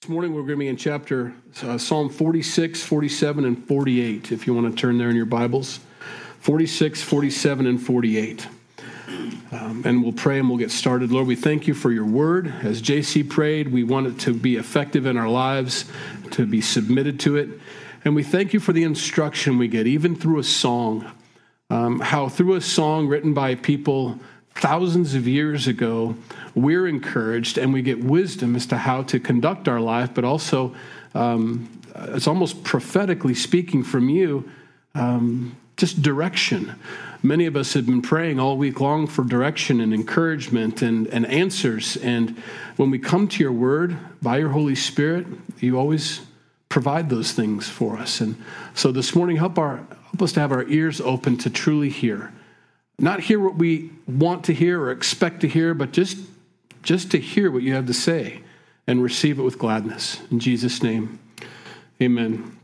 This morning we're going to be in chapter uh, Psalm 46, 47, and 48, if you want to turn there in your Bibles. 46, 47, and 48. Um, and we'll pray and we'll get started. Lord, we thank you for your word. As JC prayed, we want it to be effective in our lives, to be submitted to it. And we thank you for the instruction we get, even through a song. Um, how through a song written by people thousands of years ago, we're encouraged and we get wisdom as to how to conduct our life, but also um, it's almost prophetically speaking from you, um, just direction. Many of us have been praying all week long for direction and encouragement and, and answers. And when we come to your word by your Holy Spirit, you always provide those things for us. And so this morning, help, our, help us to have our ears open to truly hear not hear what we want to hear or expect to hear, but just, just to hear what you have to say and receive it with gladness. In Jesus' name, amen.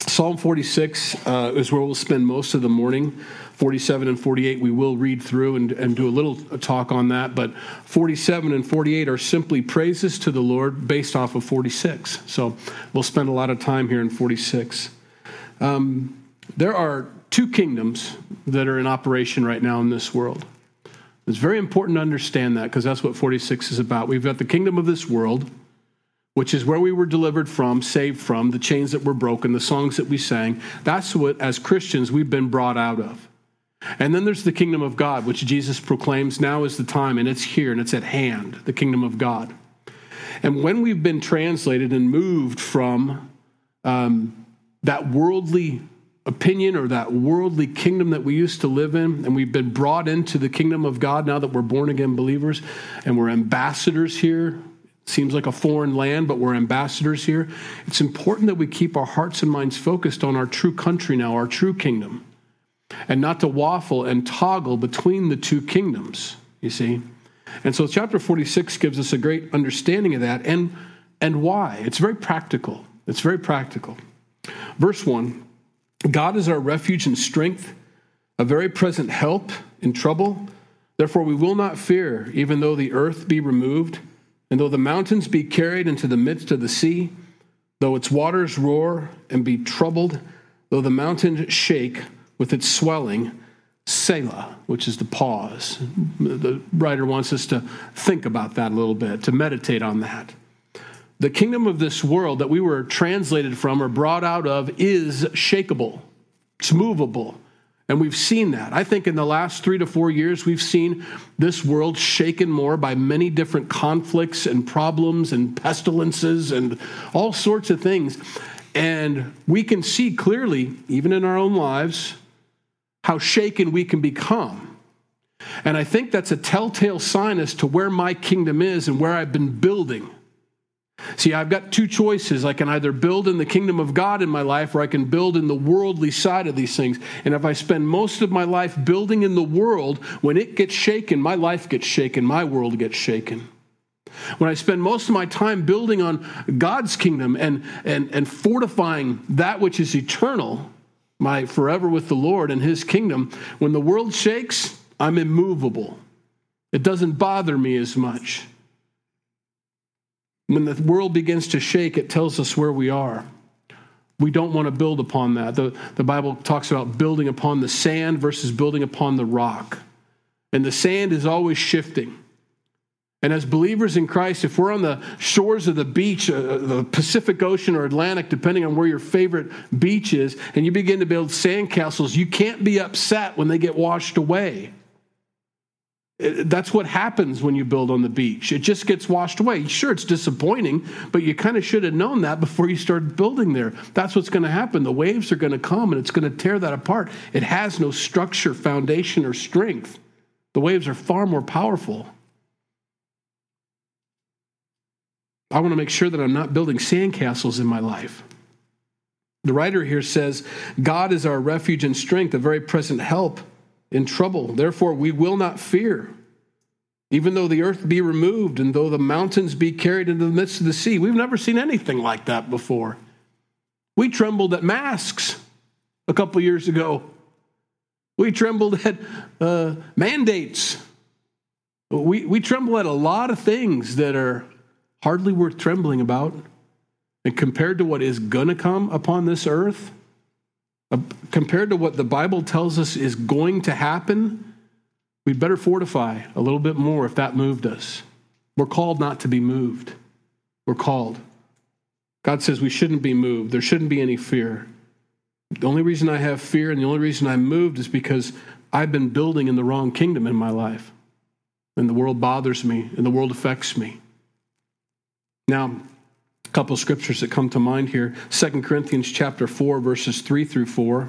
Psalm 46 uh, is where we'll spend most of the morning. 47 and 48 we will read through and, and do a little talk on that, but 47 and 48 are simply praises to the Lord based off of 46. So we'll spend a lot of time here in 46. Um, there are two kingdoms that are in operation right now in this world. It's very important to understand that because that's what 46 is about. We've got the kingdom of this world, which is where we were delivered from, saved from, the chains that were broken, the songs that we sang. That's what, as Christians, we've been brought out of. And then there's the kingdom of God, which Jesus proclaims now is the time, and it's here and it's at hand, the kingdom of God. And when we've been translated and moved from um, that worldly opinion or that worldly kingdom that we used to live in, and we've been brought into the kingdom of God now that we're born again believers and we're ambassadors here. Seems like a foreign land, but we're ambassadors here. It's important that we keep our hearts and minds focused on our true country now, our true kingdom, and not to waffle and toggle between the two kingdoms, you see. And so chapter 46 gives us a great understanding of that and, and why. It's very practical. It's very practical. Verse 1 God is our refuge and strength, a very present help in trouble. Therefore, we will not fear, even though the earth be removed, and though the mountains be carried into the midst of the sea, though its waters roar and be troubled, though the mountains shake with its swelling. Selah, which is the pause. The writer wants us to think about that a little bit, to meditate on that. The kingdom of this world that we were translated from or brought out of is shakable, it's movable. And we've seen that. I think in the last three to four years, we've seen this world shaken more by many different conflicts and problems and pestilences and all sorts of things. And we can see clearly, even in our own lives, how shaken we can become. And I think that's a telltale sign as to where my kingdom is and where I've been building. See, I've got two choices. I can either build in the kingdom of God in my life or I can build in the worldly side of these things. And if I spend most of my life building in the world, when it gets shaken, my life gets shaken, my world gets shaken. When I spend most of my time building on God's kingdom and, and, and fortifying that which is eternal, my forever with the Lord and his kingdom, when the world shakes, I'm immovable. It doesn't bother me as much. When the world begins to shake, it tells us where we are. We don't want to build upon that. The, the Bible talks about building upon the sand versus building upon the rock. And the sand is always shifting. And as believers in Christ, if we're on the shores of the beach, uh, the Pacific Ocean or Atlantic, depending on where your favorite beach is, and you begin to build sandcastles, you can't be upset when they get washed away. That's what happens when you build on the beach. It just gets washed away. Sure, it's disappointing, but you kind of should have known that before you started building there. That's what's going to happen. The waves are going to come and it's going to tear that apart. It has no structure, foundation, or strength. The waves are far more powerful. I want to make sure that I'm not building sandcastles in my life. The writer here says, God is our refuge and strength, a very present help in trouble. Therefore, we will not fear, even though the earth be removed and though the mountains be carried into the midst of the sea. We've never seen anything like that before. We trembled at masks a couple years ago. We trembled at uh, mandates. We, we tremble at a lot of things that are hardly worth trembling about. And compared to what is going to come upon this earth, Uh, compared to what the Bible tells us is going to happen, we'd better fortify a little bit more if that moved us. We're called not to be moved. We're called. God says we shouldn't be moved. There shouldn't be any fear. The only reason I have fear and the only reason I'm moved is because I've been building in the wrong kingdom in my life. And the world bothers me and the world affects me. Now, a couple scriptures that come to mind here. 2 Corinthians chapter 4 verses 3 through 4.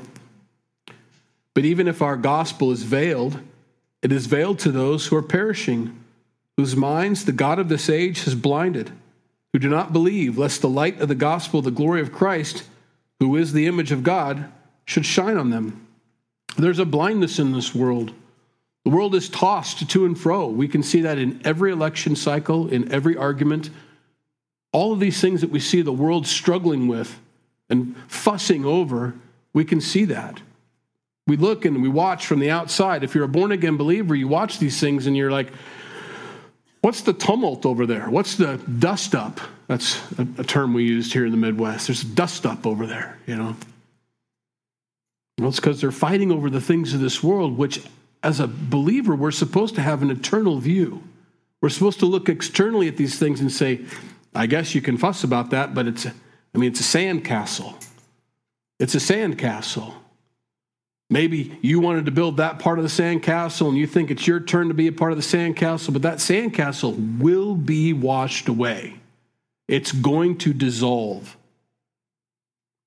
But even if our gospel is veiled, it is veiled to those who are perishing, whose minds the God of this age has blinded, who do not believe, lest the light of the gospel, the glory of Christ, who is the image of God, should shine on them. There's a blindness in this world. The world is tossed to and fro. We can see that in every election cycle, in every argument. All of these things that we see the world struggling with and fussing over, we can see that. We look and we watch from the outside. If you're a born again believer, you watch these things and you're like, what's the tumult over there? What's the dust up? That's a, a term we used here in the Midwest. There's dust up over there, you know. Well, it's because they're fighting over the things of this world, which, as a believer, we're supposed to have an eternal view. We're supposed to look externally at these things and say, I guess you can fuss about that, but it's, I mean, it's a sand castle. It's a sand castle. Maybe you wanted to build that part of the sand castle and you think it's your turn to be a part of the sand castle, but that sand castle will be washed away. It's going to dissolve.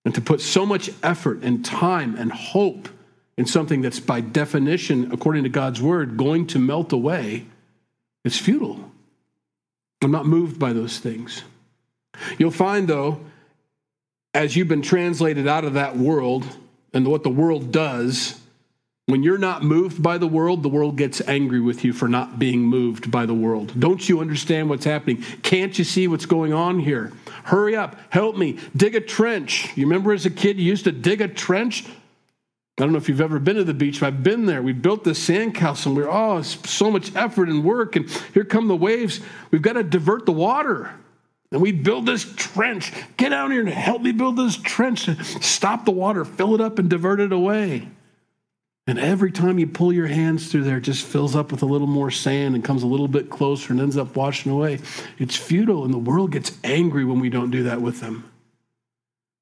And to put so much effort and time and hope in something that's by definition, according to God's word, going to melt away, it's futile. I'm not moved by those things. You'll find, though, as you've been translated out of that world and what the world does, when you're not moved by the world, the world gets angry with you for not being moved by the world. Don't you understand what's happening? Can't you see what's going on here? Hurry up, help me, dig a trench. You remember as a kid, you used to dig a trench? I don't know if you've ever been to the beach, but I've been there. We built this sandcastle and we are oh, it's so much effort and work, and here come the waves. We've got to divert the water. And we build this trench. Get down here and help me build this trench. Stop the water, fill it up, and divert it away. And every time you pull your hands through there, it just fills up with a little more sand and comes a little bit closer and ends up washing away. It's futile, and the world gets angry when we don't do that with them.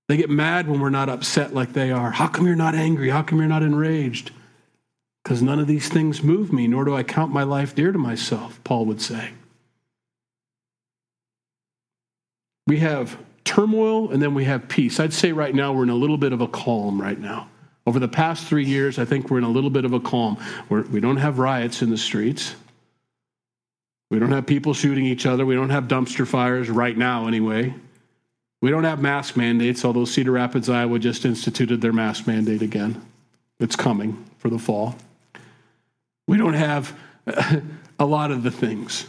They get mad when we're not upset like they are. How come you're not angry? How come you're not enraged? Because none of these things move me, nor do I count my life dear to myself, Paul would say. We have turmoil and then we have peace. I'd say right now we're in a little bit of a calm right now. Over the past three years, I think we're in a little bit of a calm. We're, we do not have riots in the streets. We don't have people shooting each other. We don't have dumpster fires right now, anyway. We don't have mask mandates, although Cedar Rapids, Iowa just instituted their mask mandate again. It's coming for the fall. We don't have a lot of the things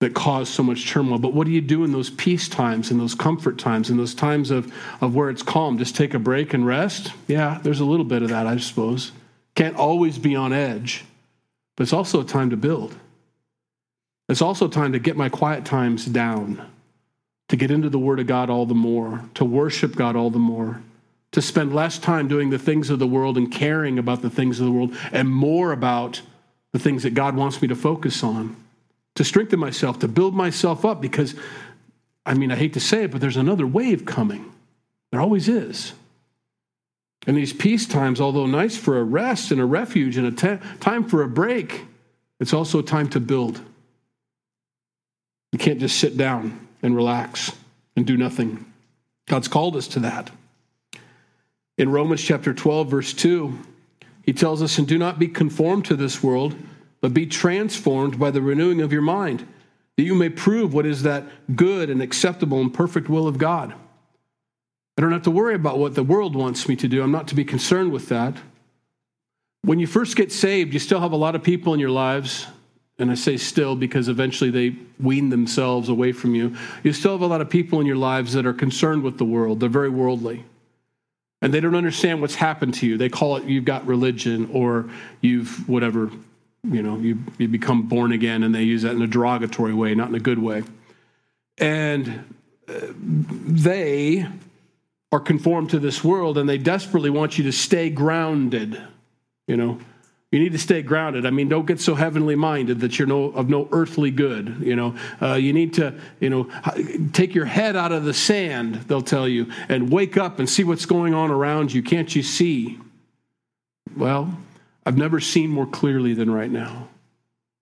that cause so much turmoil. But what do you do in those peace times, in those comfort times, in those times of, of where it's calm? Just take a break and rest? Yeah, there's a little bit of that, I suppose. Can't always be on edge, but it's also a time to build. It's also time to get my quiet times down, to get into the Word of God all the more, to worship God all the more, to spend less time doing the things of the world and caring about the things of the world, and more about the things that God wants me to focus on to strengthen myself, to build myself up, because, I mean, I hate to say it, but there's another wave coming. There always is. And these peace times, although nice for a rest and a refuge and a t- time for a break, it's also time to build. You can't just sit down and relax and do nothing. God's called us to that. In Romans chapter 12, verse 2, he tells us, And do not be conformed to this world but be transformed by the renewing of your mind, that you may prove what is that good and acceptable and perfect will of God. I don't have to worry about what the world wants me to do. I'm not to be concerned with that. When you first get saved, you still have a lot of people in your lives, and I say still because eventually they wean themselves away from you. You still have a lot of people in your lives that are concerned with the world, they're very worldly. And they don't understand what's happened to you. They call it you've got religion or you've whatever you know, you, you become born again, and they use that in a derogatory way, not in a good way. And uh, they are conformed to this world and they desperately want you to stay grounded. You know, you need to stay grounded. I mean, don't get so heavenly minded that you're no, of no earthly good. You know, uh, you need to, you know, take your head out of the sand, they'll tell you, and wake up and see what's going on around you. Can't you see? Well, I've never seen more clearly than right now.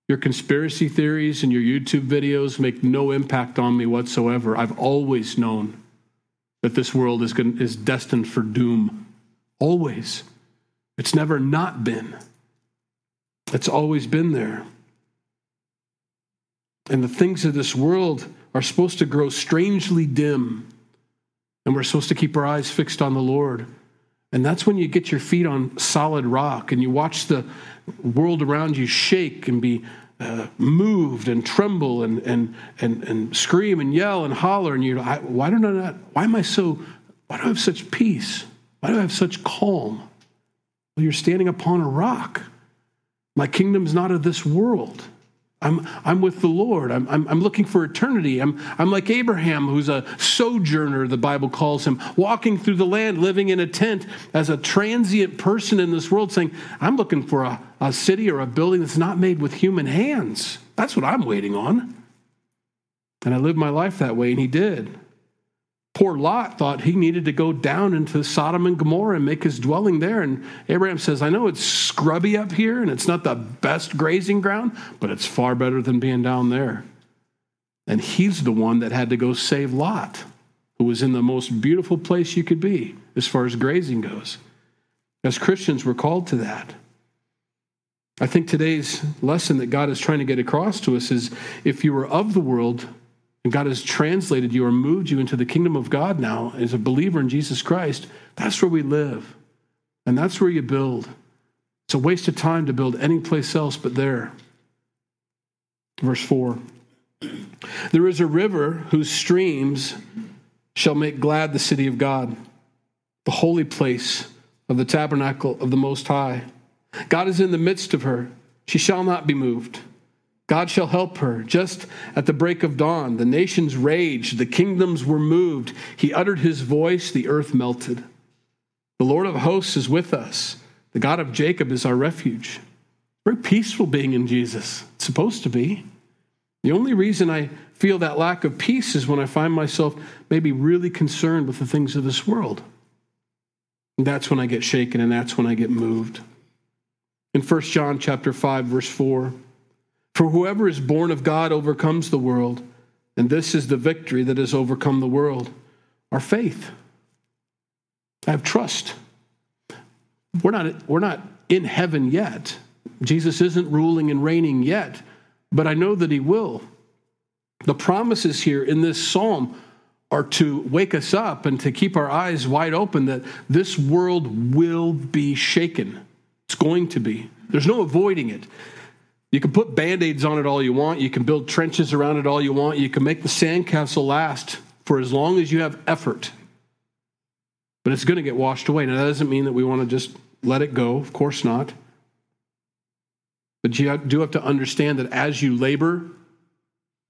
Your conspiracy theories and your YouTube videos make no impact on me whatsoever. I've always known that this world is, going, is destined for doom. Always. It's never not been. It's always been there. And the things of this world are supposed to grow strangely dim. And we're supposed to keep our eyes fixed on the Lord. And that's when you get your feet on solid rock and you watch the world around you shake and be uh, moved and tremble and, and, and, and scream and yell and holler. And you, why don't I not, why am I so, why do I have such peace? Why do I have such calm? Well, you're standing upon a rock. My kingdom's not of this world. I'm, I'm with the Lord. I'm, I'm, I'm, looking for eternity. I'm, I'm like Abraham, who's a sojourner, the Bible calls him, walking through the land, living in a tent as a transient person in this world, saying, I'm looking for a, a city or a building that's not made with human hands. That's what I'm waiting on. And I lived my life that way, and he did. Poor Lot thought he needed to go down into Sodom and Gomorrah and make his dwelling there. And Abraham says, I know it's scrubby up here and it's not the best grazing ground, but it's far better than being down there. And he's the one that had to go save Lot, who was in the most beautiful place you could be as far as grazing goes. As Christians, we're called to that. I think today's lesson that God is trying to get across to us is if you were of the world, and God has translated you or moved you into the kingdom of God now as a believer in Jesus Christ, that's where we live. And that's where you build. It's a waste of time to build any place else but there. Verse 4 There is a river whose streams shall make glad the city of God, the holy place of the tabernacle of the Most High. God is in the midst of her, she shall not be moved. God shall help her. Just at the break of dawn, the nations raged, the kingdoms were moved. He uttered his voice, the earth melted. The Lord of hosts is with us. The God of Jacob is our refuge. Very peaceful being in Jesus. It's supposed to be. The only reason I feel that lack of peace is when I find myself maybe really concerned with the things of this world. And that's when I get shaken and that's when I get moved. In 1 John chapter 5 verse 4, for whoever is born of God overcomes the world, and this is the victory that has overcome the world our faith. I have trust. We're not, we're not in heaven yet. Jesus isn't ruling and reigning yet, but I know that he will. The promises here in this psalm are to wake us up and to keep our eyes wide open that this world will be shaken. It's going to be. There's no avoiding it. You can put band aids on it all you want. You can build trenches around it all you want. You can make the sandcastle last for as long as you have effort. But it's going to get washed away. Now, that doesn't mean that we want to just let it go. Of course not. But you do have to understand that as you labor,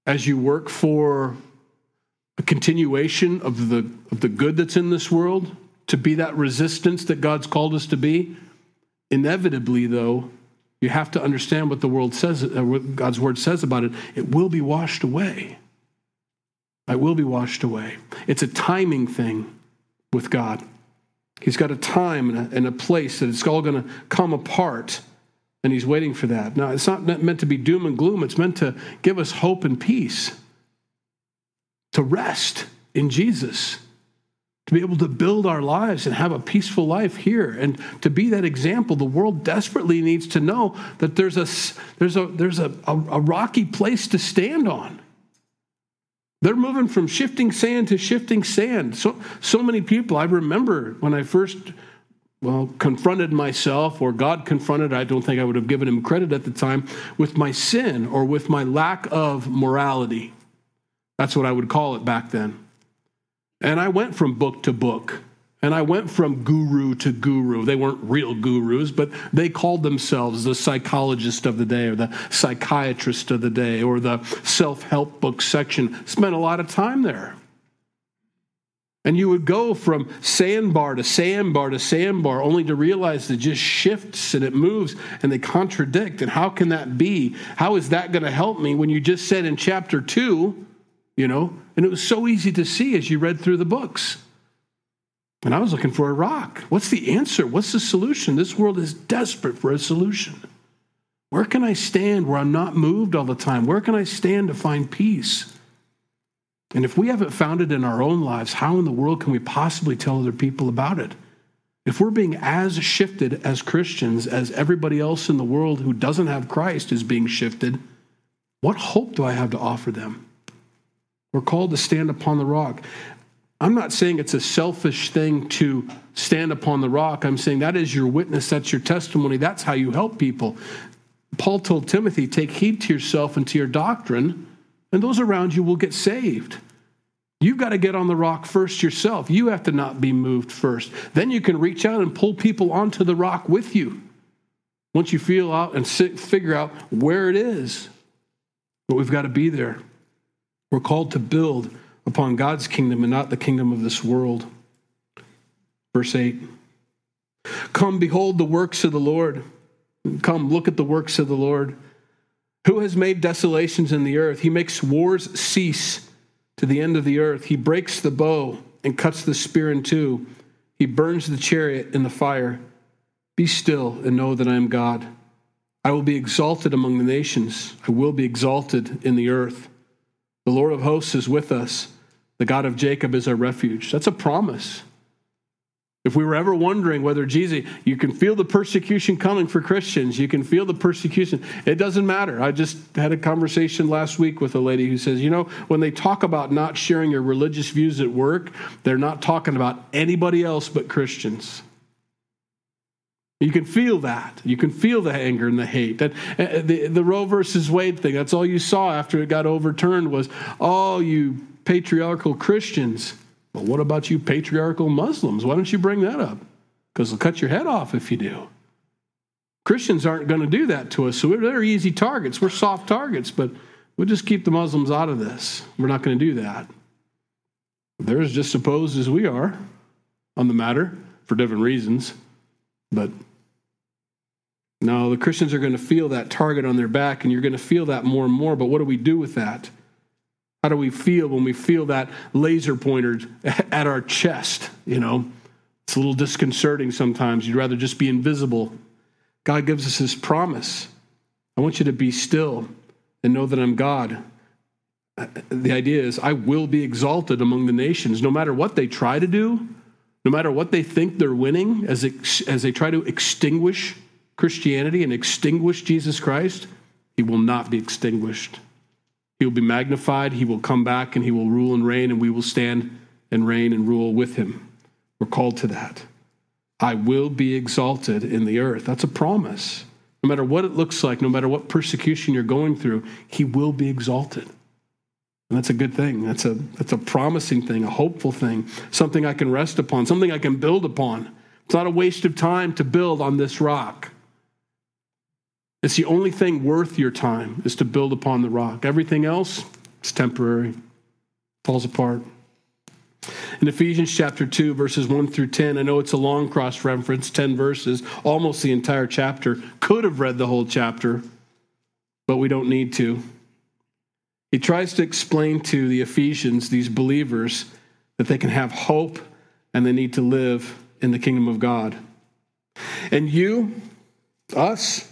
as you work for a continuation of the, of the good that's in this world, to be that resistance that God's called us to be, inevitably, though, you have to understand what the world says, uh, what God's word says about it. It will be washed away. It will be washed away. It's a timing thing with God. He's got a time and a, and a place that it's all going to come apart, and He's waiting for that. Now, it's not meant to be doom and gloom, it's meant to give us hope and peace, to rest in Jesus to be able to build our lives and have a peaceful life here. And to be that example the world desperately needs to know that there's a there's a there's a, a, a, rocky place to stand on. They're moving from shifting sand to shifting sand. So so many people i remember when i first well confronted myself or god confronted i don't think i would have given him credit at the time with my sin or with my lack of morality. That's what i would call it back then and I went from book to book. And I went from guru to guru. They weren't real gurus, but they called themselves the psychologist of the day or the psychiatrist of the day or the self help book section. Spent a lot of time there. And you would go from sandbar to sandbar to sandbar only to realize it just shifts and it moves and they contradict. And how can that be? How is that going to help me when you just said in chapter 2, you know, and it was so easy to see as you read through the books. And I was looking for a rock. What's the answer? What's the solution? This world is desperate for a solution. Where can I stand where I'm not moved all the time? Where can I stand to find peace? And if we haven't found it in our own lives, how in the world can we possibly tell other people about it? If we're being as shifted as Christians as everybody else in the world who doesn't have Christ is being shifted, what hope do I have to offer them? We're called to stand upon the rock. I'm not saying it's a selfish thing to stand upon the rock. I'm saying that is your witness, that's your testimony, that's how you help people. Paul told Timothy, take heed to yourself and to your doctrine and those around you will get saved. You've got to get on the rock first yourself. You have to not be moved first. Then you can reach out and pull people onto the rock with you. Once you feel out and sit, figure out where it is, but we've got to be there. We're called to build upon God's kingdom and not the kingdom of this world. Verse 8 Come, behold the works of the Lord. Come, look at the works of the Lord. Who has made desolations in the earth? He makes wars cease to the end of the earth. He breaks the bow and cuts the spear in two. He burns the chariot in the fire. Be still and know that I am God. I will be exalted among the nations. I will be exalted in the earth. The Lord of hosts is with us. The God of Jacob is our refuge. That's a promise. If we were ever wondering whether Jesus, you can feel the persecution coming for Christians, you can feel the persecution. It doesn't matter. I just had a conversation last week with a lady who says, you know, when they talk about not sharing your religious views at work, they're not talking about anybody else but Christians. You can feel that. You can feel the anger and the hate. That uh, the, the Roe versus Wade thing. That's all you saw after it got overturned was, oh, you patriarchal Christians. Well, what about you patriarchal Muslims? Why don't you bring that up? Because they'll cut your head off if you do. Christians aren't going to do that to us, so they're easy targets. We're soft targets, but we'll just keep the Muslims out of this. We're not going to do that. They're as just opposed as we are on the matter for different reasons. But no, the Christians are going to feel that target on their back, and you're going to feel that more and more. But what do we do with that? How do we feel when we feel that laser pointer at our chest? You know, it's a little disconcerting sometimes. You'd rather just be invisible. God gives us his promise. I want you to be still and know that I'm God. The idea is, I will be exalted among the nations, no matter what they try to do, no matter what they think they're winning, as, as they try to extinguish Christianity and extinguish Jesus Christ, he will not be extinguished. He will be magnified. He will come back and he will rule and reign, and we will stand and reign and rule with him. We're called to that. I will be exalted in the earth. That's a promise. No matter what it looks like, no matter what persecution you're going through, he will be exalted. And that's a good thing. That's a, that's a promising thing, a hopeful thing, something I can rest upon, something I can build upon. It's not a waste of time to build on this rock. It's the only thing worth your time is to build upon the rock. Everything else is temporary, falls apart. In Ephesians chapter 2, verses 1 through 10, I know it's a long cross reference, 10 verses, almost the entire chapter. Could have read the whole chapter, but we don't need to. He tries to explain to the Ephesians, these believers, that they can have hope and they need to live in the kingdom of God. And you, us,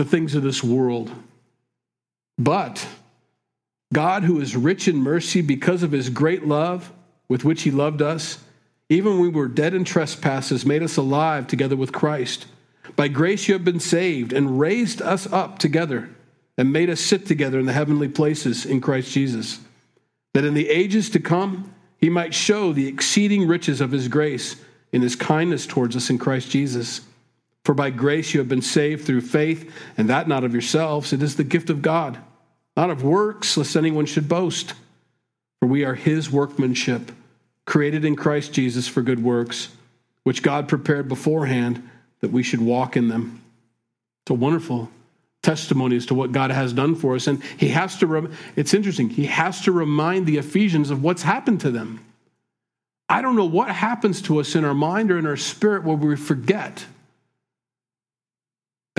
the things of this world. But God, who is rich in mercy because of his great love with which he loved us, even when we were dead in trespasses, made us alive together with Christ. By grace you have been saved and raised us up together and made us sit together in the heavenly places in Christ Jesus, that in the ages to come he might show the exceeding riches of his grace in his kindness towards us in Christ Jesus. For by grace you have been saved through faith, and that not of yourselves. It is the gift of God, not of works, lest anyone should boast. For we are his workmanship, created in Christ Jesus for good works, which God prepared beforehand that we should walk in them. It's a wonderful testimony as to what God has done for us. And he has to, rem- it's interesting, he has to remind the Ephesians of what's happened to them. I don't know what happens to us in our mind or in our spirit where we forget.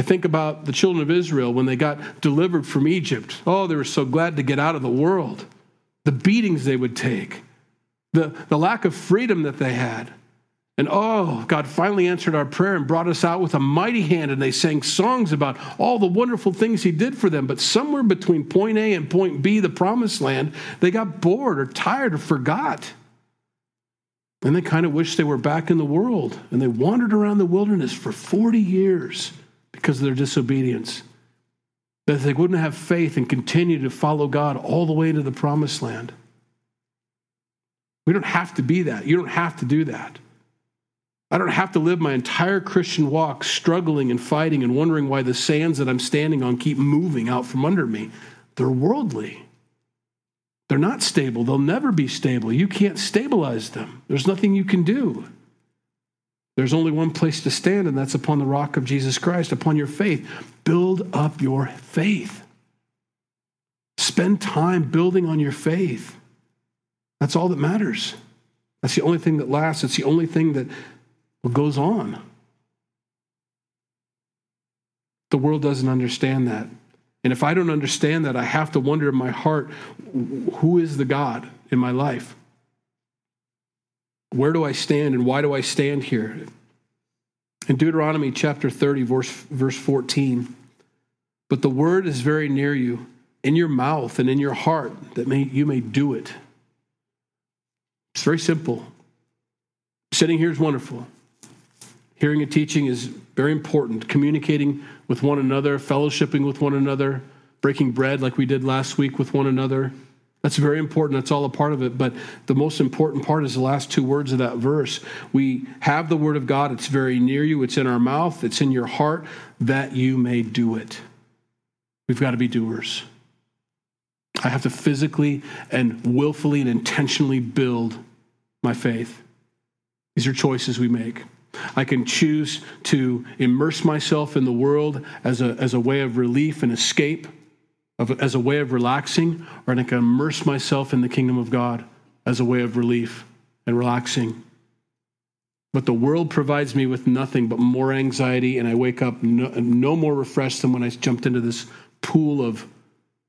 I think about the children of Israel when they got delivered from Egypt. Oh, they were so glad to get out of the world. The beatings they would take, the, the lack of freedom that they had. And oh, God finally answered our prayer and brought us out with a mighty hand. And they sang songs about all the wonderful things He did for them. But somewhere between point A and point B, the promised land, they got bored or tired or forgot. And they kind of wished they were back in the world. And they wandered around the wilderness for 40 years because of their disobedience. That they wouldn't have faith and continue to follow God all the way to the promised land. We don't have to be that. You don't have to do that. I don't have to live my entire Christian walk struggling and fighting and wondering why the sands that I'm standing on keep moving out from under me. They're worldly. They're not stable. They'll never be stable. You can't stabilize them. There's nothing you can do. There's only one place to stand, and that's upon the rock of Jesus Christ, upon your faith. Build up your faith. Spend time building on your faith. That's all that matters. That's the only thing that lasts. It's the only thing that goes on. The world doesn't understand that. And if I don't understand that, I have to wonder in my heart who is the God in my life? Where do I stand and why do I stand here? In Deuteronomy chapter 30, verse, verse 14, but the word is very near you, in your mouth and in your heart, that may, you may do it. It's very simple. Sitting here is wonderful. Hearing and teaching is very important. Communicating with one another, fellowshipping with one another, breaking bread like we did last week with one another. That's very important. That's all a part of it. But the most important part is the last two words of that verse. We have the Word of God. It's very near you, it's in our mouth, it's in your heart, that you may do it. We've got to be doers. I have to physically and willfully and intentionally build my faith. These are choices we make. I can choose to immerse myself in the world as a, as a way of relief and escape, of, as a way of relaxing, or I can immerse myself in the kingdom of God as a way of relief and relaxing. But the world provides me with nothing but more anxiety, and I wake up no, no more refreshed than when I jumped into this pool of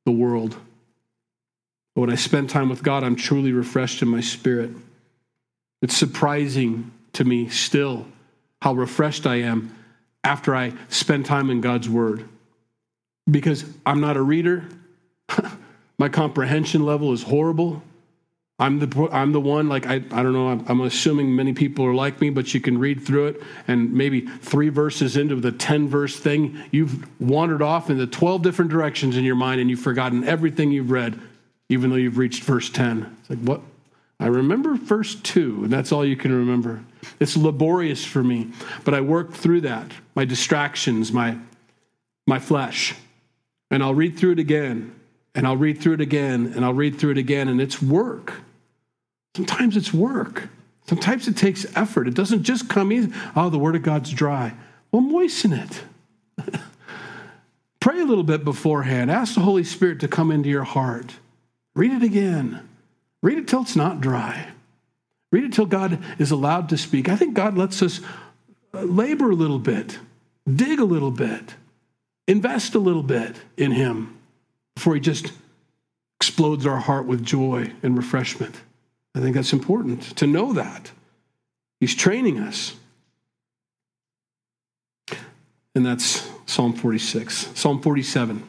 the world. But when I spend time with God, I'm truly refreshed in my spirit. It's surprising to me still how refreshed I am after I spend time in God's Word. Because I'm not a reader, my comprehension level is horrible. I'm the, I'm the one, like, I, I don't know, I'm, I'm, assuming many people are like me, but you can read through it, and maybe three verses into the 10 verse thing, you've wandered off in the 12 different directions in your mind, and you've forgotten everything you've read, even though you've reached verse 10. It's like, what? I remember verse 2, and that's all you can remember. It's laborious for me, but I work through that, my distractions, my, my flesh. And I'll read through it again, and I'll read through it again, and I'll read through it again, and it's work. Sometimes it's work. Sometimes it takes effort. It doesn't just come easy. Oh, the Word of God's dry. Well, moisten it. Pray a little bit beforehand. Ask the Holy Spirit to come into your heart. Read it again. Read it till it's not dry. Read it till God is allowed to speak. I think God lets us labor a little bit, dig a little bit, invest a little bit in Him before He just explodes our heart with joy and refreshment. I think that's important to know that. He's training us. And that's Psalm 46. Psalm 47.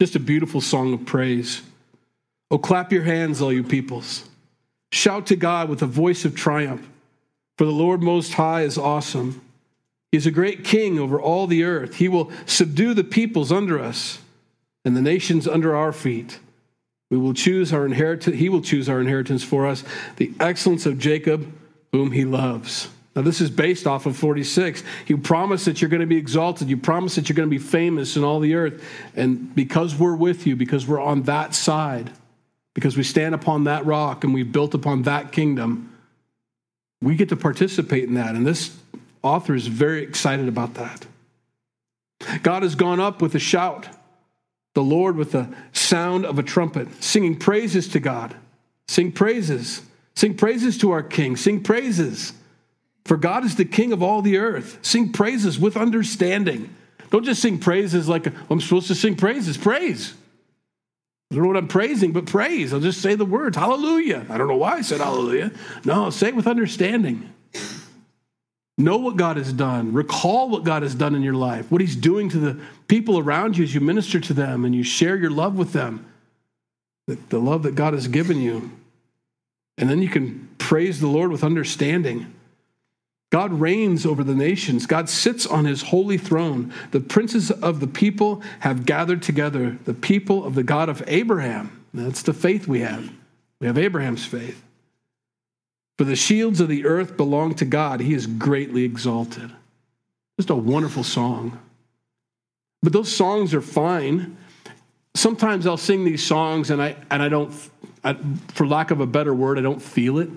Just a beautiful song of praise. Oh, clap your hands, all you peoples. Shout to God with a voice of triumph, for the Lord Most High is awesome. He is a great king over all the earth. He will subdue the peoples under us and the nations under our feet. We will choose our inheritance. He will choose our inheritance for us, the excellence of Jacob, whom he loves. Now, this is based off of 46. You promise that you're going to be exalted. You promise that you're going to be famous in all the earth. And because we're with you, because we're on that side, because we stand upon that rock and we've built upon that kingdom, we get to participate in that. And this author is very excited about that. God has gone up with a shout the Lord with the sound of a trumpet, singing praises to God. Sing praises. Sing praises to our King. Sing praises. For God is the King of all the earth. Sing praises with understanding. Don't just sing praises like I'm supposed to sing praises. Praise. I don't know what I'm praising, but praise. I'll just say the words. Hallelujah. I don't know why I said hallelujah. No, say it with understanding. Know what God has done. Recall what God has done in your life, what He's doing to the people around you as you minister to them and you share your love with them, the, the love that God has given you. And then you can praise the Lord with understanding. God reigns over the nations. God sits on his holy throne. The princes of the people have gathered together, the people of the God of Abraham. That's the faith we have. We have Abraham's faith. For the shields of the earth belong to God. He is greatly exalted. Just a wonderful song. But those songs are fine. Sometimes I'll sing these songs and I, and I don't, I, for lack of a better word, I don't feel it.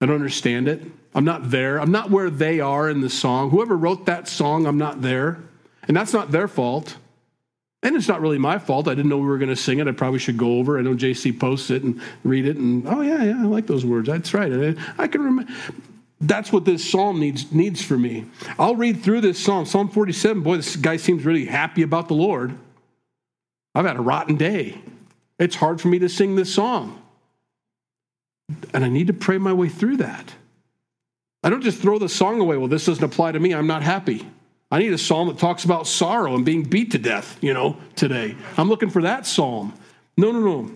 I don't understand it. I'm not there. I'm not where they are in the song. Whoever wrote that song, I'm not there. And that's not their fault. And it's not really my fault. I didn't know we were going to sing it. I probably should go over. I know JC posts it and read it. And oh, yeah, yeah, I like those words. That's right. I, I can remember. That's what this psalm needs, needs for me. I'll read through this psalm. Psalm 47. Boy, this guy seems really happy about the Lord. I've had a rotten day. It's hard for me to sing this song. And I need to pray my way through that. I don't just throw the song away. Well, this doesn't apply to me. I'm not happy. I need a psalm that talks about sorrow and being beat to death, you know, today. I'm looking for that psalm. No, no, no.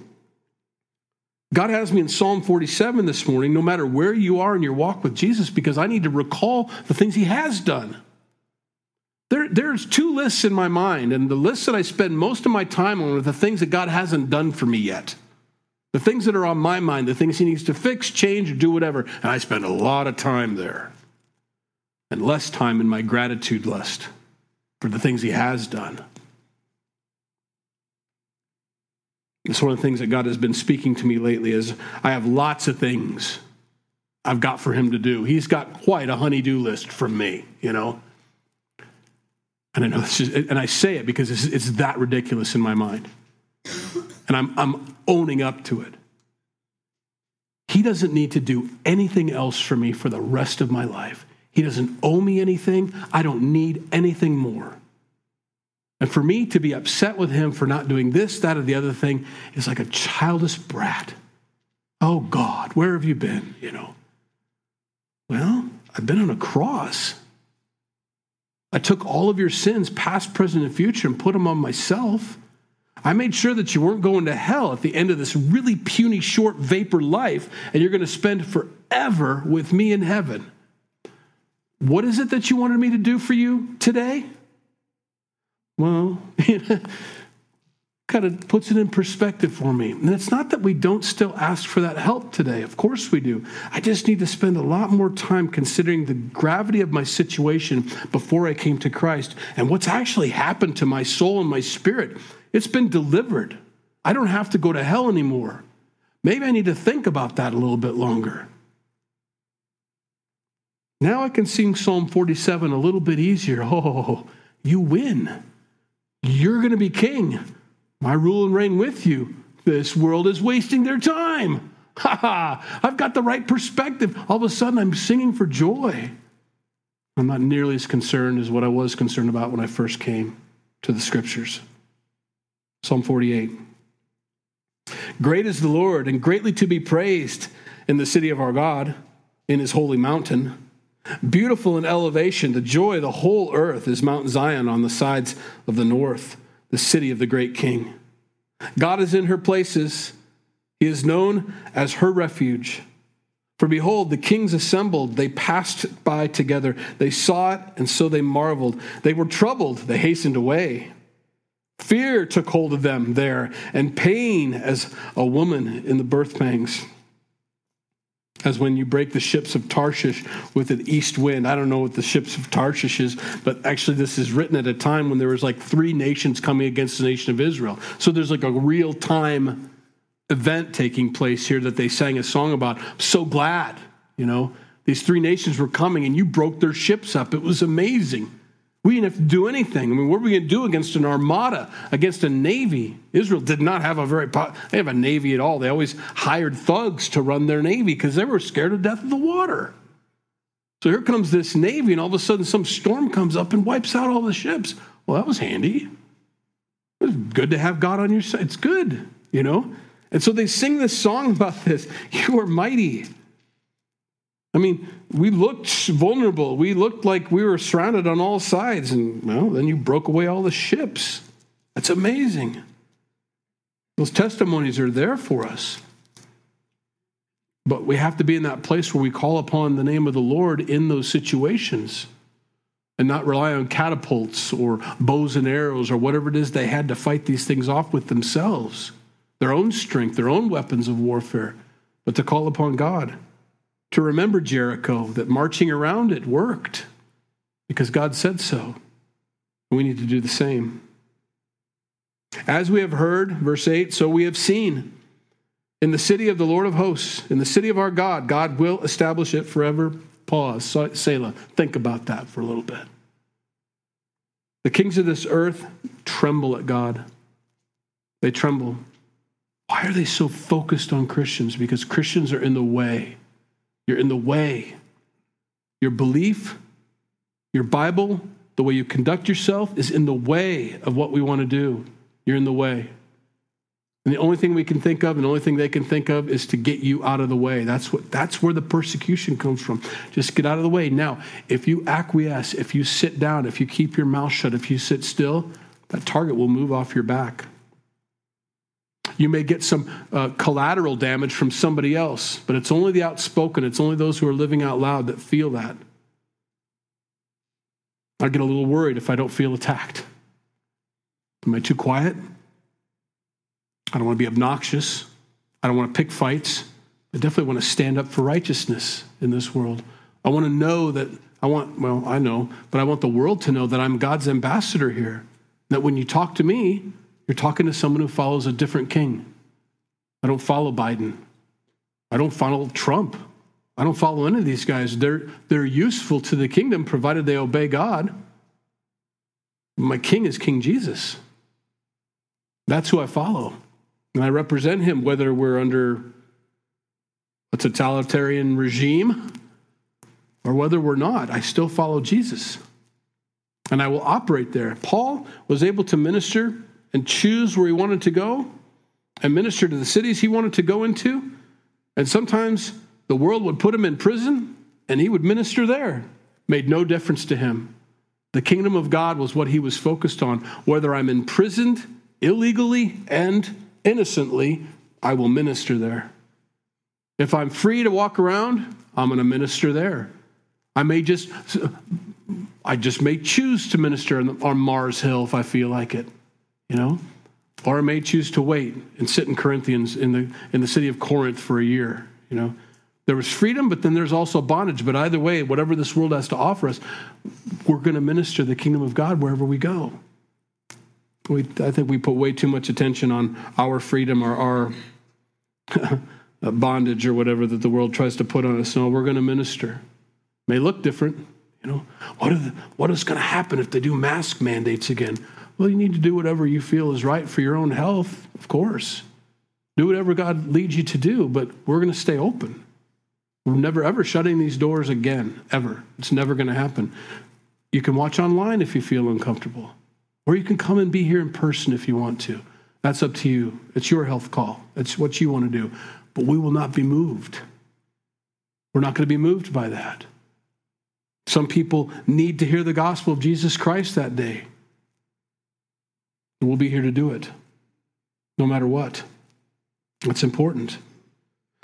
God has me in Psalm 47 this morning, no matter where you are in your walk with Jesus, because I need to recall the things He has done. There, there's two lists in my mind, and the lists that I spend most of my time on are the things that God hasn't done for me yet. The things that are on my mind, the things He needs to fix, change, or do whatever. And I spend a lot of time there and less time in my gratitude list for the things He has done. It's one of the things that God has been speaking to me lately is I have lots of things I've got for him to do. He's got quite a honey-do list from me, you know. And I know this is, and I say it because it's, it's that ridiculous in my mind. And I'm, I'm owning up to it. He doesn't need to do anything else for me for the rest of my life. He doesn't owe me anything. I don't need anything more. And for me to be upset with him for not doing this, that, or the other thing is like a childish brat. Oh God, where have you been? You know. Well, I've been on a cross. I took all of your sins, past, present, and future, and put them on myself. I made sure that you weren't going to hell at the end of this really puny, short vapor life, and you're going to spend forever with me in heaven. What is it that you wanted me to do for you today? Well, kind of puts it in perspective for me. And it's not that we don't still ask for that help today. Of course we do. I just need to spend a lot more time considering the gravity of my situation before I came to Christ and what's actually happened to my soul and my spirit. It's been delivered. I don't have to go to hell anymore. Maybe I need to think about that a little bit longer. Now I can sing Psalm 47 a little bit easier. Oh, you win. You're going to be king. My rule and reign with you. This world is wasting their time. Ha ha! I've got the right perspective. All of a sudden, I'm singing for joy. I'm not nearly as concerned as what I was concerned about when I first came to the scriptures. Psalm 48. Great is the Lord, and greatly to be praised in the city of our God, in his holy mountain. Beautiful in elevation, the joy the whole earth is Mount Zion on the sides of the north, the city of the great king. God is in her places. He is known as her refuge. For behold, the kings assembled. They passed by together. They saw it, and so they marveled. They were troubled. They hastened away. Fear took hold of them there, and pain as a woman in the birth pangs. As when you break the ships of Tarshish with an east wind. I don't know what the ships of Tarshish is, but actually, this is written at a time when there was like three nations coming against the nation of Israel. So there's like a real time event taking place here that they sang a song about. I'm so glad, you know, these three nations were coming and you broke their ships up. It was amazing. We didn't have to do anything. I mean, what are we going to do against an armada, against a navy? Israel did not have a very, they have a navy at all. They always hired thugs to run their navy because they were scared to death of the water. So here comes this navy, and all of a sudden some storm comes up and wipes out all the ships. Well, that was handy. It was good to have God on your side. It's good, you know? And so they sing this song about this. You are mighty. I mean, we looked vulnerable. We looked like we were surrounded on all sides. And, well, then you broke away all the ships. That's amazing. Those testimonies are there for us. But we have to be in that place where we call upon the name of the Lord in those situations and not rely on catapults or bows and arrows or whatever it is they had to fight these things off with themselves, their own strength, their own weapons of warfare, but to call upon God to remember Jericho, that marching around it worked because God said so. We need to do the same. As we have heard, verse 8, so we have seen. In the city of the Lord of hosts, in the city of our God, God will establish it forever. Pause. Selah. Think about that for a little bit. The kings of this earth tremble at God. They tremble. Why are they so focused on Christians? Because Christians are in the way. You're in the way. Your belief, your Bible, the way you conduct yourself is in the way of what we want to do. You're in the way. And the only thing we can think of and the only thing they can think of is to get you out of the way. That's what that's where the persecution comes from. Just get out of the way. Now, if you acquiesce, if you sit down, if you keep your mouth shut, if you sit still, that target will move off your back. You may get some uh, collateral damage from somebody else, but it's only the outspoken, it's only those who are living out loud that feel that. I get a little worried if I don't feel attacked. Am I too quiet? I don't want to be obnoxious. I don't want to pick fights. I definitely want to stand up for righteousness in this world. I want to know that I want, well, I know, but I want the world to know that I'm God's ambassador here. That when you talk to me, you're talking to someone who follows a different king. I don't follow Biden. I don't follow Trump. I don't follow any of these guys. They're, they're useful to the kingdom provided they obey God. My king is King Jesus. That's who I follow. And I represent him whether we're under a totalitarian regime or whether we're not. I still follow Jesus. And I will operate there. Paul was able to minister and choose where he wanted to go and minister to the cities he wanted to go into. And sometimes the world would put him in prison and he would minister there. Made no difference to him. The kingdom of God was what he was focused on. Whether I'm imprisoned illegally and innocently, I will minister there. If I'm free to walk around, I'm going to minister there. I may just I just may choose to minister on Mars Hill if I feel like it you know? Or may choose to wait and sit in Corinthians in the, in the city of Corinth for a year, you know? There was freedom, but then there's also bondage. But either way, whatever this world has to offer us, we're going to minister the kingdom of God wherever we go. We, I think we put way too much attention on our freedom or our bondage or whatever that the world tries to put on us. No, we're going to minister. May look different, you know. What, the, what is going to happen if they do mask mandates again? Well, you need to do whatever you feel is right for your own health, of course. Do whatever God leads you to do, but we're going to stay open. We're never ever shutting these doors again, ever. It's never going to happen. You can watch online if you feel uncomfortable, or you can come and be here in person if you want to. That's up to you. It's your health call, it's what you want to do. But we will not be moved. We're not going to be moved by that. Some people need to hear the gospel of Jesus Christ that day. We'll be here to do it, no matter what. It's important.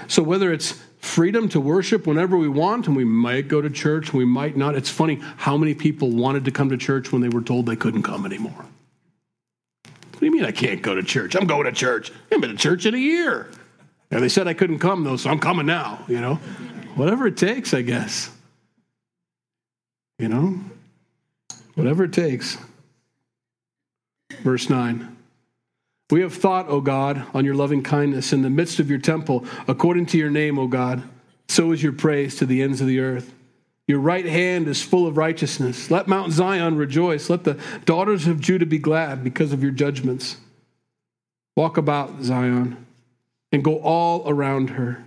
So, whether it's freedom to worship whenever we want, and we might go to church, we might not. It's funny how many people wanted to come to church when they were told they couldn't come anymore. What do you mean I can't go to church? I'm going to church. I haven't been to church in a year. And they said I couldn't come, though, so I'm coming now, you know? Whatever it takes, I guess. You know? Whatever it takes. Verse 9. We have thought, O God, on your loving kindness in the midst of your temple, according to your name, O God. So is your praise to the ends of the earth. Your right hand is full of righteousness. Let Mount Zion rejoice. Let the daughters of Judah be glad because of your judgments. Walk about Zion and go all around her.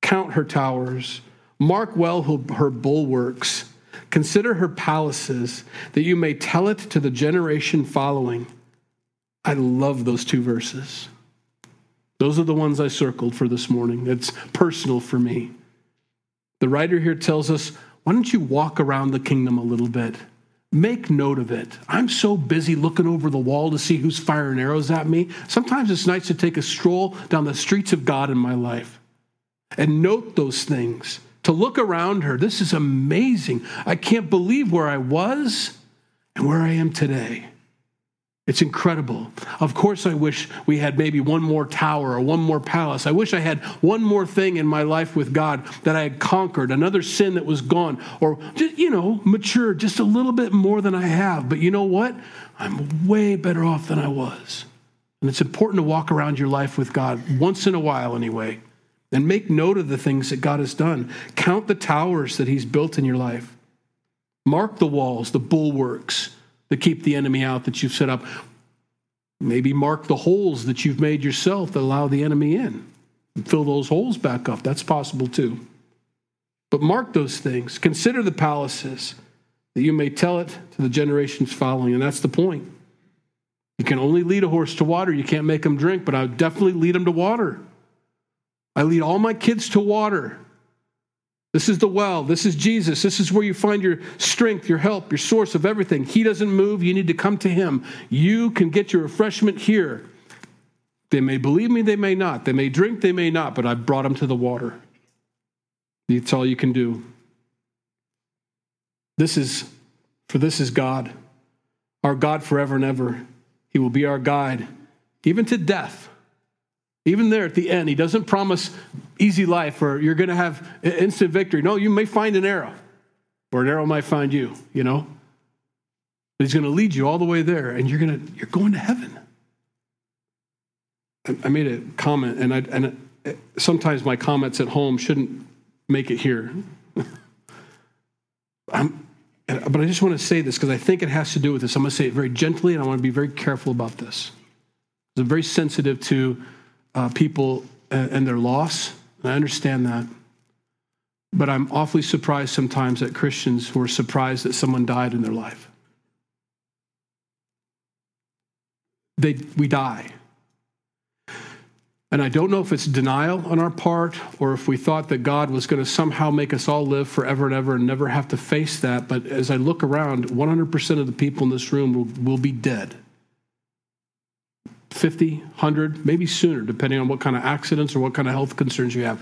Count her towers. Mark well her bulwarks. Consider her palaces, that you may tell it to the generation following. I love those two verses. Those are the ones I circled for this morning. It's personal for me. The writer here tells us why don't you walk around the kingdom a little bit? Make note of it. I'm so busy looking over the wall to see who's firing arrows at me. Sometimes it's nice to take a stroll down the streets of God in my life and note those things. To look around her. This is amazing. I can't believe where I was and where I am today. It's incredible. Of course, I wish we had maybe one more tower or one more palace. I wish I had one more thing in my life with God that I had conquered, another sin that was gone, or just, you know, matured just a little bit more than I have. But you know what? I'm way better off than I was. And it's important to walk around your life with God once in a while, anyway, and make note of the things that God has done. Count the towers that He's built in your life, mark the walls, the bulwarks that keep the enemy out that you've set up. Maybe mark the holes that you've made yourself that allow the enemy in. Fill those holes back up. That's possible too. But mark those things. Consider the palaces that you may tell it to the generations following. And that's the point. You can only lead a horse to water. You can't make him drink, but I would definitely lead him to water. I lead all my kids to water. This is the well. This is Jesus. This is where you find your strength, your help, your source of everything. He doesn't move. You need to come to Him. You can get your refreshment here. They may believe me, they may not. They may drink, they may not, but I've brought them to the water. That's all you can do. This is, for this is God, our God forever and ever. He will be our guide, even to death. Even there at the end, he doesn't promise easy life or you're going to have instant victory. No, you may find an arrow, or an arrow might find you, you know. But he's going to lead you all the way there, and you're going to you're going to heaven. I made a comment, and I and sometimes my comments at home shouldn't make it here. But I just want to say this because I think it has to do with this. I'm going to say it very gently, and I want to be very careful about this. I'm very sensitive to uh, people and their loss. And I understand that. But I'm awfully surprised sometimes at Christians who are surprised that someone died in their life. They, we die. And I don't know if it's denial on our part or if we thought that God was going to somehow make us all live forever and ever and never have to face that. But as I look around, 100% of the people in this room will, will be dead. 50, 100, maybe sooner, depending on what kind of accidents or what kind of health concerns you have.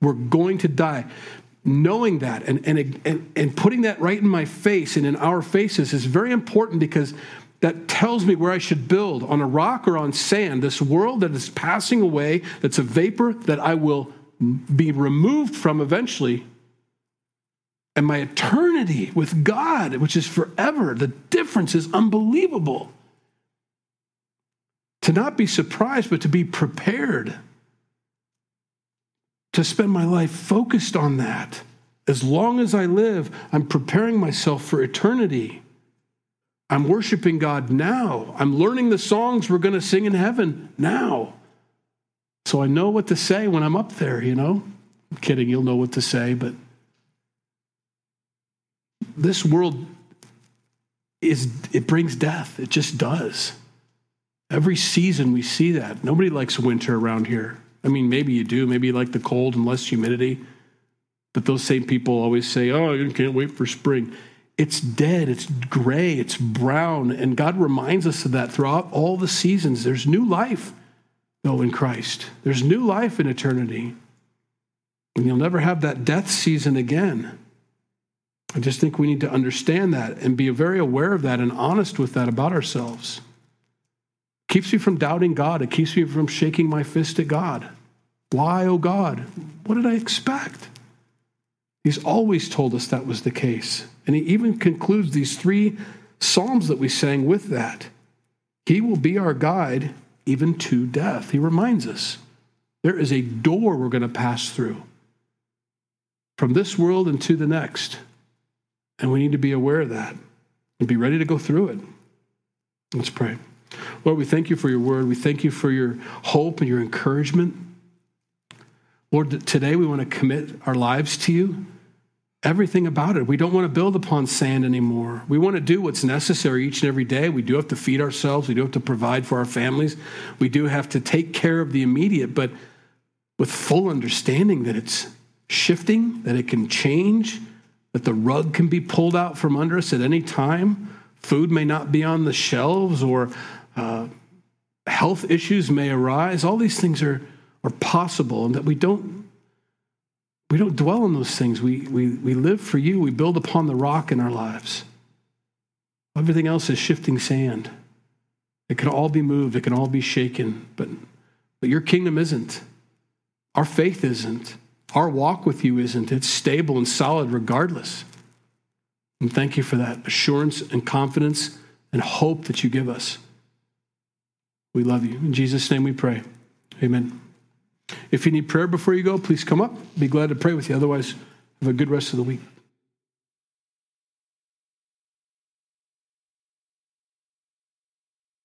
We're going to die. Knowing that and, and, and, and putting that right in my face and in our faces is very important because that tells me where I should build on a rock or on sand. This world that is passing away, that's a vapor that I will be removed from eventually. And my eternity with God, which is forever, the difference is unbelievable to not be surprised, but to be prepared to spend my life focused on that. As long as I live, I'm preparing myself for eternity. I'm worshiping God now. I'm learning the songs we're going to sing in heaven now. So I know what to say when I'm up there, you know? I'm kidding, you'll know what to say, but this world is it brings death. It just does. Every season we see that. Nobody likes winter around here. I mean, maybe you do. Maybe you like the cold and less humidity. But those same people always say, oh, you can't wait for spring. It's dead, it's gray, it's brown. And God reminds us of that throughout all the seasons. There's new life, though, in Christ. There's new life in eternity. And you'll never have that death season again. I just think we need to understand that and be very aware of that and honest with that about ourselves. Keeps me from doubting God. It keeps me from shaking my fist at God. Why, oh God? What did I expect? He's always told us that was the case. And he even concludes these three Psalms that we sang with that. He will be our guide even to death. He reminds us there is a door we're going to pass through from this world into the next. And we need to be aware of that and be ready to go through it. Let's pray. Lord, we thank you for your word. We thank you for your hope and your encouragement. Lord, today we want to commit our lives to you everything about it. We don't want to build upon sand anymore. We want to do what's necessary each and every day. We do have to feed ourselves, we do have to provide for our families, we do have to take care of the immediate, but with full understanding that it's shifting, that it can change, that the rug can be pulled out from under us at any time. Food may not be on the shelves, or uh, health issues may arise. All these things are, are possible, and that we don't we don't dwell on those things. We, we, we live for you. We build upon the rock in our lives. Everything else is shifting sand. It can all be moved, it can all be shaken, but, but your kingdom isn't. Our faith isn't. Our walk with you isn't. It's stable and solid regardless. And thank you for that assurance and confidence and hope that you give us. We love you. In Jesus' name we pray. Amen. If you need prayer before you go, please come up. Be glad to pray with you. Otherwise, have a good rest of the week.